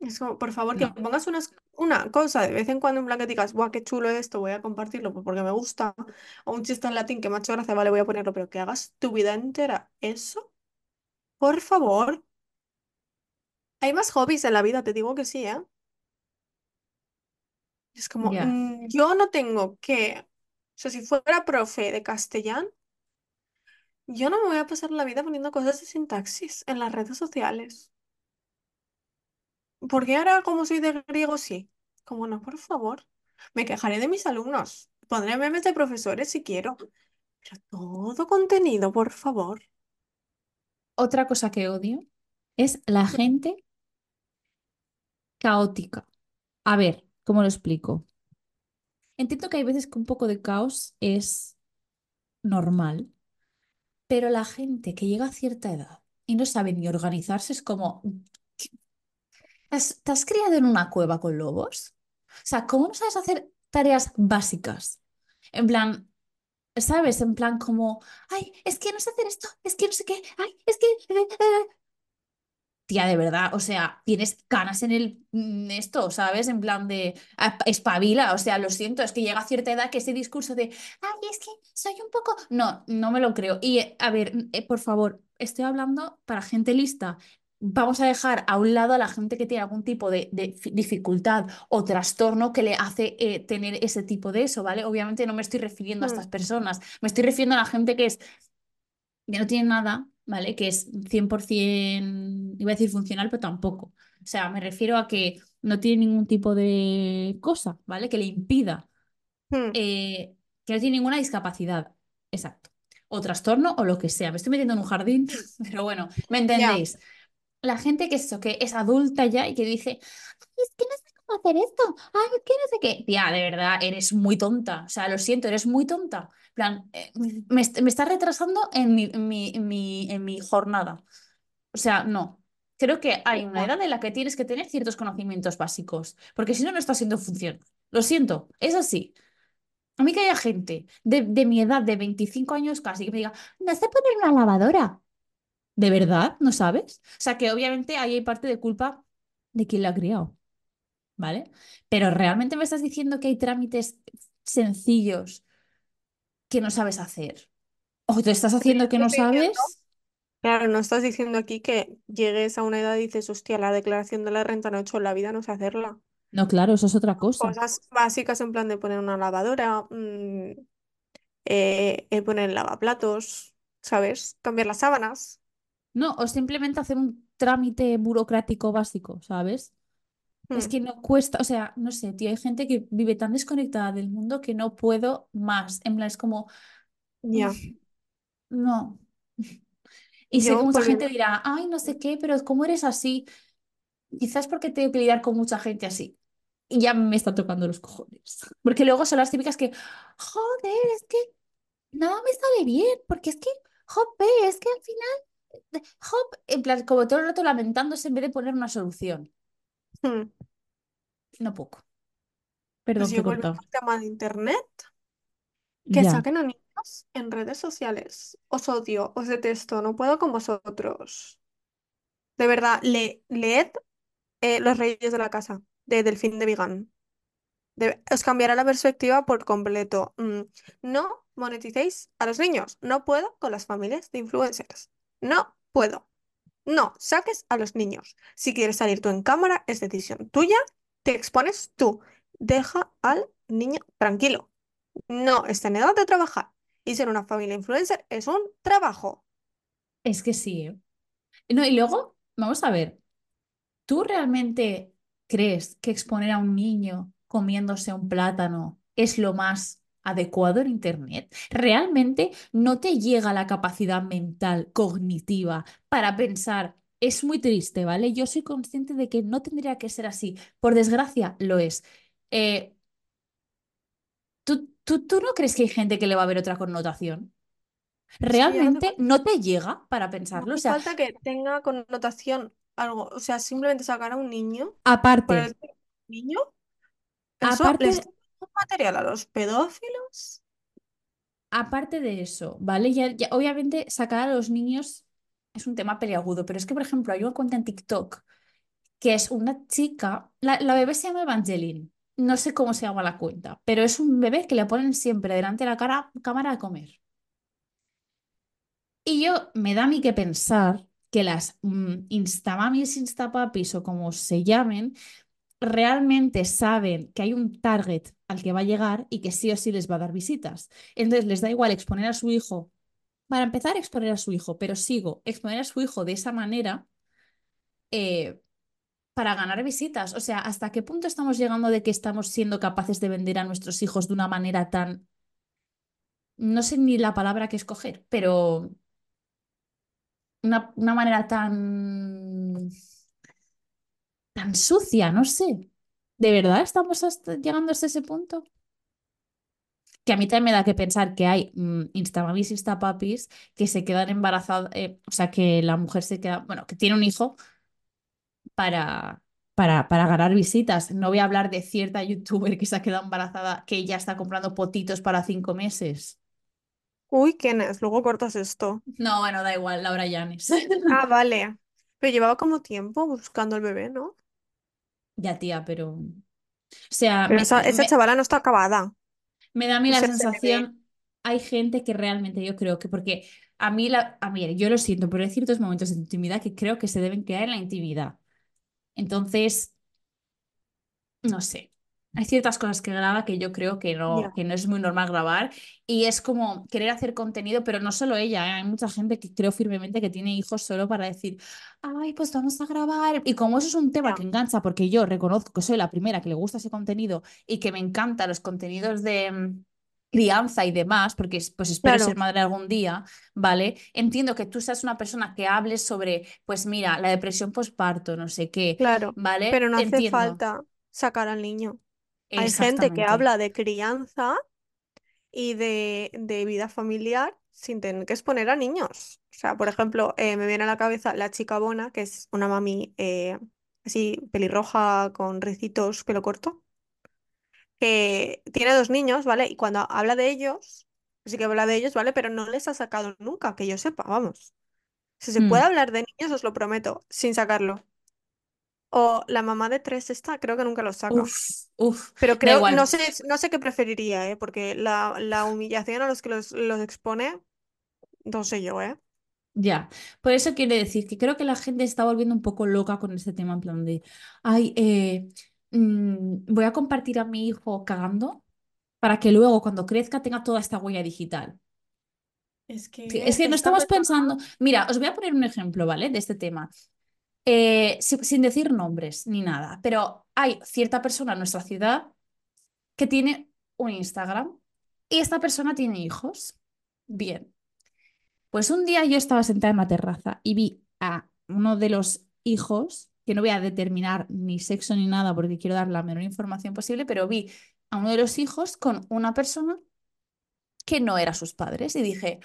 Es como, por favor, que No. pongas unas- una cosa de vez en cuando en plan que digas, guau, qué chulo esto, voy a compartirlo pues porque me gusta. O un chiste en latín que me ha hecho gracia, vale, voy a ponerlo, pero que hagas tu vida entera eso, por favor. Hay más hobbies en la vida, te digo que sí, ¿eh? Es como, Ya. mm, yo no tengo que, o sea, si fuera profe de castellano, yo no me voy a pasar la vida poniendo cosas de sintaxis en las redes sociales. Porque ahora, como soy de griego, sí. Como no, por favor. Me quejaré de mis alumnos. Pondré memes de profesores si quiero. Pero todo contenido, por favor. Otra cosa que odio es la gente caótica. A ver, ¿cómo lo explico? Entiendo que hay veces que un poco de caos es normal, pero la gente que llega a cierta edad y no sabe ni organizarse es como, ¿te has, criado en una cueva con lobos? O sea, ¿cómo no sabes hacer tareas básicas? En plan, ¿sabes? En plan como, ay, es que no sé hacer esto, es que no sé qué, ay, es que... eh, eh". Tía, de verdad, o sea, tienes canas en el mm, esto, ¿sabes? En plan de "Ah, espabila, o sea, lo siento, es que llega a cierta edad que ese discurso de, ay, es que soy un poco. No, no me lo creo. Y eh, a ver, eh, por favor, estoy hablando para gente lista. Vamos a dejar a un lado a la gente que tiene algún tipo de, de fi- dificultad o trastorno que le hace eh, tener ese tipo de eso, ¿vale? Obviamente no me estoy refiriendo a estas Mm, personas, me estoy refiriendo a la gente que es que no tiene nada, ¿vale? Que es 100%, iba a decir funcional, pero tampoco. O sea, me refiero a que no tiene ningún tipo de cosa, ¿vale? Que le impida, mm, eh, que no tiene ninguna discapacidad. Exacto. O trastorno o lo que sea. Me estoy metiendo en un jardín, pero bueno, me entendéis. La gente que es eso, que es adulta ya y que dice, "Ay, es que no sé hacer esto, ay, que no sé qué. Tía, de verdad, eres muy tonta. O sea, lo siento, eres muy tonta. Plan, eh, me, me está retrasando en mi, en mi, en mi, en mi jornada. O sea, no. Creo que hay una edad en la que tienes que tener ciertos conocimientos básicos, porque si no, no está siendo funcional. Lo siento, es así. A mí que haya gente de, de mi edad, de 25 años casi, que me diga, no sé poner una lavadora. ¿De verdad? ¿No sabes? O sea, que obviamente ahí hay parte de culpa de quien la ha criado, ¿vale? Pero realmente me estás diciendo que hay trámites sencillos que no sabes hacer. O te estás haciendo que no sabes. claro, no estás diciendo aquí que llegues a una edad y dices, hostia, la declaración de la renta no he hecho en la vida, no sé hacerla. No, claro, eso es otra cosa. Cosas básicas en plan de poner una lavadora, mm, eh, eh, poner el lavaplatos, ¿sabes? Cambiar las sábanas. No, o simplemente hacer un trámite burocrático básico, ¿sabes? Es Mm, que no cuesta, o sea, no sé, tío, hay gente que vive tan desconectada del mundo que no puedo más. En plan, es como, ya. no. Y sé que Yo, mucha gente dirá, ay, no sé qué, pero ¿cómo eres así? Quizás porque tengo que lidiar con mucha gente así. Y ya me está tocando los cojones. Porque luego son las típicas que, joder, es que... nada me sale bien, porque es que, jope, es que al final, hop, en plan, como todo el rato lamentándose en vez de poner una solución. Hmm. No poco. Pues Perdón, he yo cortado. al tema de internet, que Ya. saquen a niños en redes sociales. Os odio, os detesto, no puedo con vosotros. De verdad, le, leed eh, Los Reyes de la Casa, de Delfín de Vigán. De- os cambiará la perspectiva por completo. Mm, no moneticéis a los niños. No puedo con las familias de influencers. No puedo. No saques a los niños. Si quieres salir tú en cámara, es decisión tuya. Te expones tú. Deja al niño tranquilo. No está en edad de trabajar. Y ser una familia influencer es un trabajo. Es que sí, ¿eh? No, y luego, vamos a ver, ¿tú realmente crees que exponer a un niño comiéndose un plátano es lo más adecuado en Internet? ¿Realmente no te llega la capacidad mental, cognitiva, para pensar, es muy triste, ¿vale? Yo soy consciente de que no tendría que ser así. Por desgracia, lo es. Eh, ¿tú, tú, tú no crees que hay gente que le va a ver otra connotación? ¿Realmente no te llega para no pensarlo? O sea, falta que tenga connotación algo. O sea, simplemente sacar a un niño aparte, niño, eso aparte, les material a los pedófilos. aparte de eso, ¿vale? Ya, ya- obviamente sacar a los niños es un tema peliagudo, pero es que, por ejemplo, hay una cuenta en TikTok que es una chica, la, la bebé se llama Evangeline, no sé cómo se llama la cuenta, pero es un bebé que le ponen siempre delante de la cara, cámara a comer. Y yo me da a mí que pensar que las mm, instamamis, instapapis o como se llamen, realmente saben que hay un target al que va a llegar y que sí o sí les va a dar visitas. Entonces les da igual exponer a su hijo. Para empezar, exponer a su hijo, pero sigo, exponer a su hijo de esa manera eh, para ganar visitas. O sea, ¿hasta qué punto estamos llegando de que estamos siendo capaces de vender a nuestros hijos de una manera tan, no sé ni la palabra que escoger, pero una, una manera tan, tan sucia, no sé. ¿De verdad estamos hasta- llegando hasta ese punto? Que a mí también me da que pensar que hay mm, instamamis, instapapis que se quedan embarazadas, eh, o sea, que la mujer se queda, bueno, que tiene un hijo para, para, para ganar visitas. No voy a hablar de cierta youtuber que se ha quedado embarazada, que ya está comprando potitos para cinco meses. Uy, ¿quién es? Luego cortas esto. No, bueno, da igual, Laura Llanes. Ah, vale. Pero llevaba como tiempo buscando al bebé, ¿no? Ya, tía, pero... O sea, Pero me, esa, esa me, chavala no está acabada. me da a mí O la sea, sensación, hay gente que realmente yo creo que, porque a mí, la, a mí, yo lo siento, pero hay ciertos momentos de intimidad que creo que se deben quedar en la intimidad. Entonces, no sé. Hay ciertas cosas que graba que yo creo que no, que no es muy normal grabar y es como querer hacer contenido, pero no solo ella, ¿eh? Hay mucha gente que creo firmemente que tiene hijos solo para decir, ay, pues vamos a grabar. Y como eso es un tema que engancha, porque yo reconozco que soy la primera que le gusta ese contenido y que me encantan los contenidos de mm, crianza y demás, porque pues espero ser madre algún día, ¿vale? Entiendo que tú seas una persona que hables sobre, pues mira, la depresión postparto, no sé qué, claro. ¿vale? Pero no hace falta sacar al niño. Hay gente que habla de crianza y de, de vida familiar sin tener que exponer a niños. O sea, por ejemplo, eh, me viene a la cabeza la chica Bona, que es una mami eh, así pelirroja con ricitos, pelo corto, que tiene dos niños, ¿vale? Y cuando habla de ellos, sí que habla de ellos, ¿vale? Pero no les ha sacado nunca, que yo sepa, vamos. Si se puede Mm. hablar de niños, os lo prometo, sin sacarlo. O la mamá de tres está, creo que nunca lo saca. Uf, uf, Pero creo, igual, no sé, no sé qué preferiría, ¿eh? Porque la, la humillación a los que los, los expone, no sé yo, ¿eh? ya. Por eso quiere decir que creo que la gente está volviendo un poco loca con este tema, en plan de, ay, eh, mm, voy a compartir a mi hijo cagando para que luego cuando crezca tenga toda esta huella digital. Es Sí, Es que que no esta estamos pensando, mira, os voy a poner un ejemplo, ¿vale? De este tema, Eh, si- sin decir nombres ni nada, pero hay cierta persona en nuestra ciudad que tiene un Instagram y esta persona tiene hijos. Bien. Pues un día yo estaba sentada en la terraza y vi a uno de los hijos, que no voy a determinar ni sexo ni nada porque quiero dar la menor información posible, pero vi a uno de los hijos con una persona que no eran sus padres. Y dije,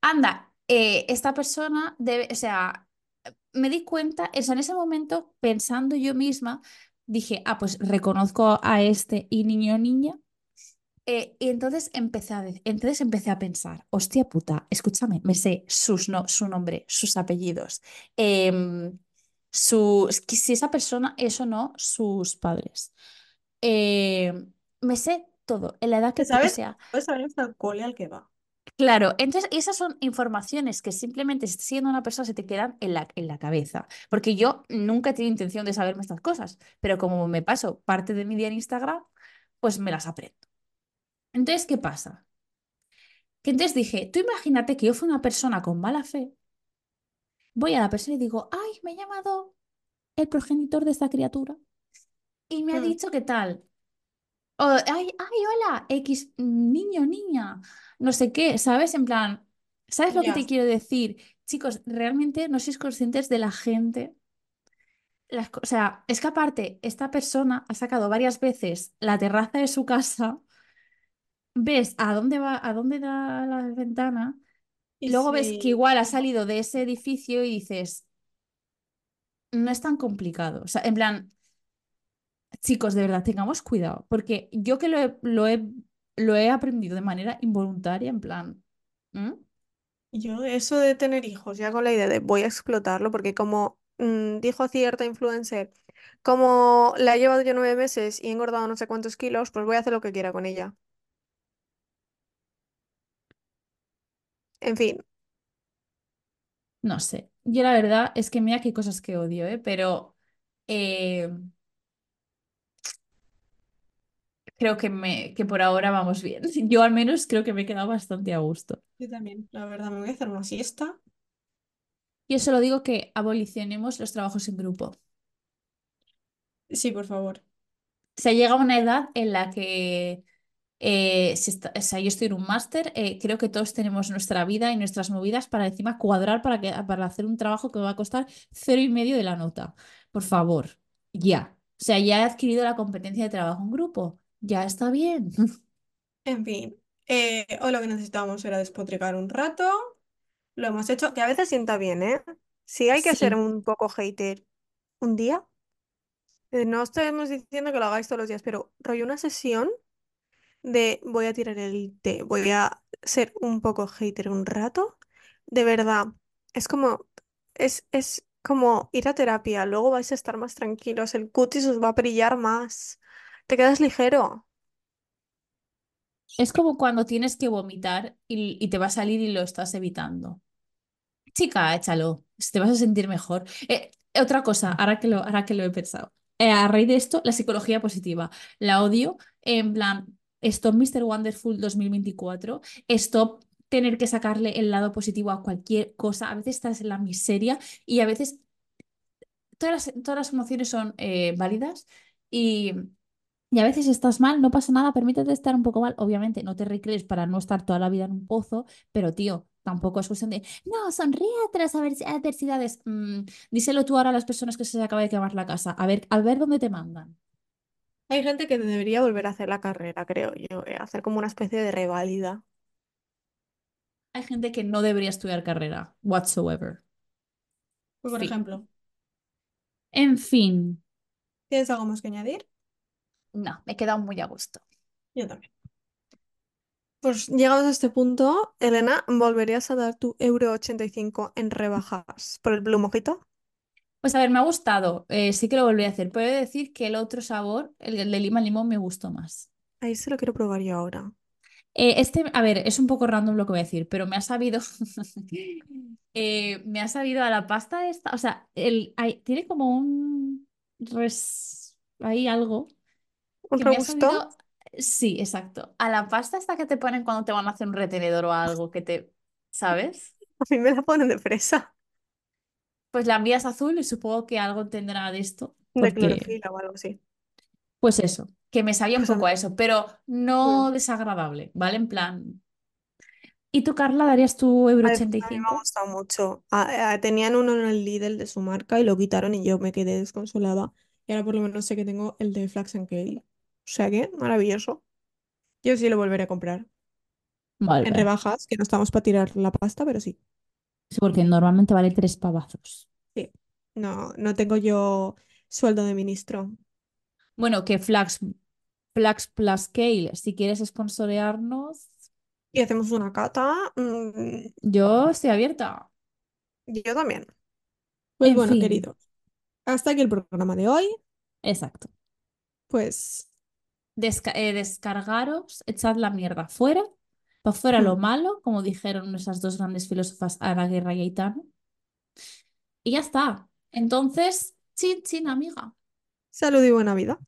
anda, eh, esta persona debe, o sea, me di cuenta, eso en ese momento, pensando yo misma, dije, ah, pues reconozco a este y niño o niña. Eh, y entonces empecé a, entonces empecé a pensar, hostia puta, escúchame, me sé sus no, su nombre, sus apellidos, em, su, si esa persona es o no sus padres. Em, me sé todo, en la edad que, ¿Te te- o sabes? sea, Puedes saber hasta el cole al que va. Claro, entonces esas son informaciones que simplemente siendo una persona se te quedan en la, en la cabeza, porque yo nunca he tenido intención de saberme estas cosas, pero como me paso parte de mi día en Instagram, pues me las aprendo. Entonces, ¿qué pasa? Que entonces dije, tú imagínate que yo fui una persona con mala fe, voy a la persona y digo, ay, me ha llamado el progenitor de esta criatura y me ha Mm, dicho qué tal. O, ay, ay, hola, X niño, niña, no sé qué, ¿sabes? En plan, ¿sabes lo que te quiero decir? Chicos, realmente no sois conscientes de la gente. Las, o sea, es que aparte, esta persona ha sacado varias veces la terraza de su casa, ves a dónde va, a dónde da la ventana, Y luego ves que igual ha salido de ese edificio y dices, no es tan complicado. O sea, en plan, chicos, de verdad, tengamos cuidado, porque yo que lo he, lo he, lo he aprendido de manera involuntaria, en plan. ¿Mm? Yo eso de tener hijos, ya con la idea de voy a explotarlo, porque como mm, dijo cierta influencer, como la he llevado yo nueve meses y he engordado no sé cuántos kilos, pues voy a hacer lo que quiera con ella. En fin, No sé. Yo la verdad es que mira qué cosas que odio, ¿eh? Pero eh, creo que, me, que por ahora vamos bien. Yo al menos creo que me he quedado bastante a gusto. Yo también, la verdad, me voy a hacer una siesta. Yo solo digo que abolicionemos los trabajos en grupo. Sí, por favor. Se llega a una edad en la que, eh, se está- o sea, yo estoy en un máster, eh, creo que todos tenemos nuestra vida y nuestras movidas para encima cuadrar para, que, para hacer un trabajo que va a costar cero y medio de la nota. Por favor, ya. O sea, ya he adquirido la competencia de trabajo en grupo. Ya está bien. En fin, eh, hoy lo que necesitábamos era despotricar un rato. Lo hemos hecho, que a veces sienta bien, ¿eh? Si hay que ser Sí. un poco hater un día, eh, no estamos diciendo que lo hagáis todos los días, pero rollo una sesión de voy a tirar el té, voy a ser un poco hater un rato, de verdad, es como, es, es como ir a terapia, luego vais a estar más tranquilos, el cutis os va a brillar más, te quedas ligero. Es como cuando tienes que vomitar y, y te va a salir y lo estás evitando. Chica, échalo, te vas a sentir mejor. Eh, otra cosa, ahora que lo, ahora que lo he pensado. Eh, a raíz de esto, la psicología positiva. La odio. En plan, stop Mr. Wonderful 2024. Stop tener que sacarle el lado positivo a cualquier cosa. A veces estás en la miseria y a veces todas las, todas las emociones son eh, válidas y, y a veces estás mal, no pasa nada, permítete estar un poco mal. Obviamente no te recrees para no estar toda la vida en un pozo, pero tío, tampoco es cuestión de, no, sonríe advers- adversidades. Mm, díselo tú ahora a las personas que se les acaba de quemar la casa, a ver, a ver dónde te mandan. Hay gente que debería volver a hacer la carrera, creo yo, eh, hacer como una especie de reválida. Hay gente que no debería estudiar carrera, whatsoever. Pues, por Fin. ejemplo, En fin, ¿tienes algo más que añadir? No, me he quedado muy a gusto. Yo también. Pues llegados a este punto, Elena, ¿volverías a dar tu euro 85 en rebajas por el Blue Mojito? Pues a ver, me ha gustado, eh, sí que lo volví a hacer. Puedo decir que el otro sabor, el, el de lima limón, me gustó más. Ahí se lo quiero probar yo ahora. Eh, este, a ver, es un poco random lo que voy a decir, pero me ha sabido. eh, me ha sabido a la pasta esta. O sea, el, hay- tiene como un. Res, hay algo ¿Un sabido. Sí, exacto. A la pasta esta que te ponen cuando te van a hacer un retenedor o algo que te. ¿Sabes? A mí me la ponen de fresa, Pues la envías azul y supongo que algo tendrá de esto, de porque. clorofila o algo así. Pues eso, que me sabía un Pues poco a eso, pero mm. no desagradable, ¿vale? En plan. ¿Y tú, Carla, darías tu euro A ver, ochenta y a mí me ha gustado mucho. Ah, ah, tenían uno en el Lidl de su marca y lo quitaron y yo me quedé desconsolada. Y ahora por lo menos sé que tengo el de Flax and Kale. O sea que, maravilloso. Yo sí lo volveré a comprar. En rebajas, que no estamos para tirar la pasta, pero sí. Sí, porque normalmente vale tres pavazos. Sí. No, no tengo yo sueldo de ministro. Bueno, que Flax, Flax Plus Scale, si quieres sponsorearnos, Y hacemos una cata. mm, yo estoy abierta. yo también. Pues En bueno, fin, queridos, hasta aquí el programa de hoy. exacto. Pues, Desca- eh, descargaros, echad la mierda fuera, para fuera lo hmm, malo, como dijeron esas dos grandes filósofas, Ana Guerra y Aitana. Y ya está. Entonces, chin, chin, amiga. salud y buena vida.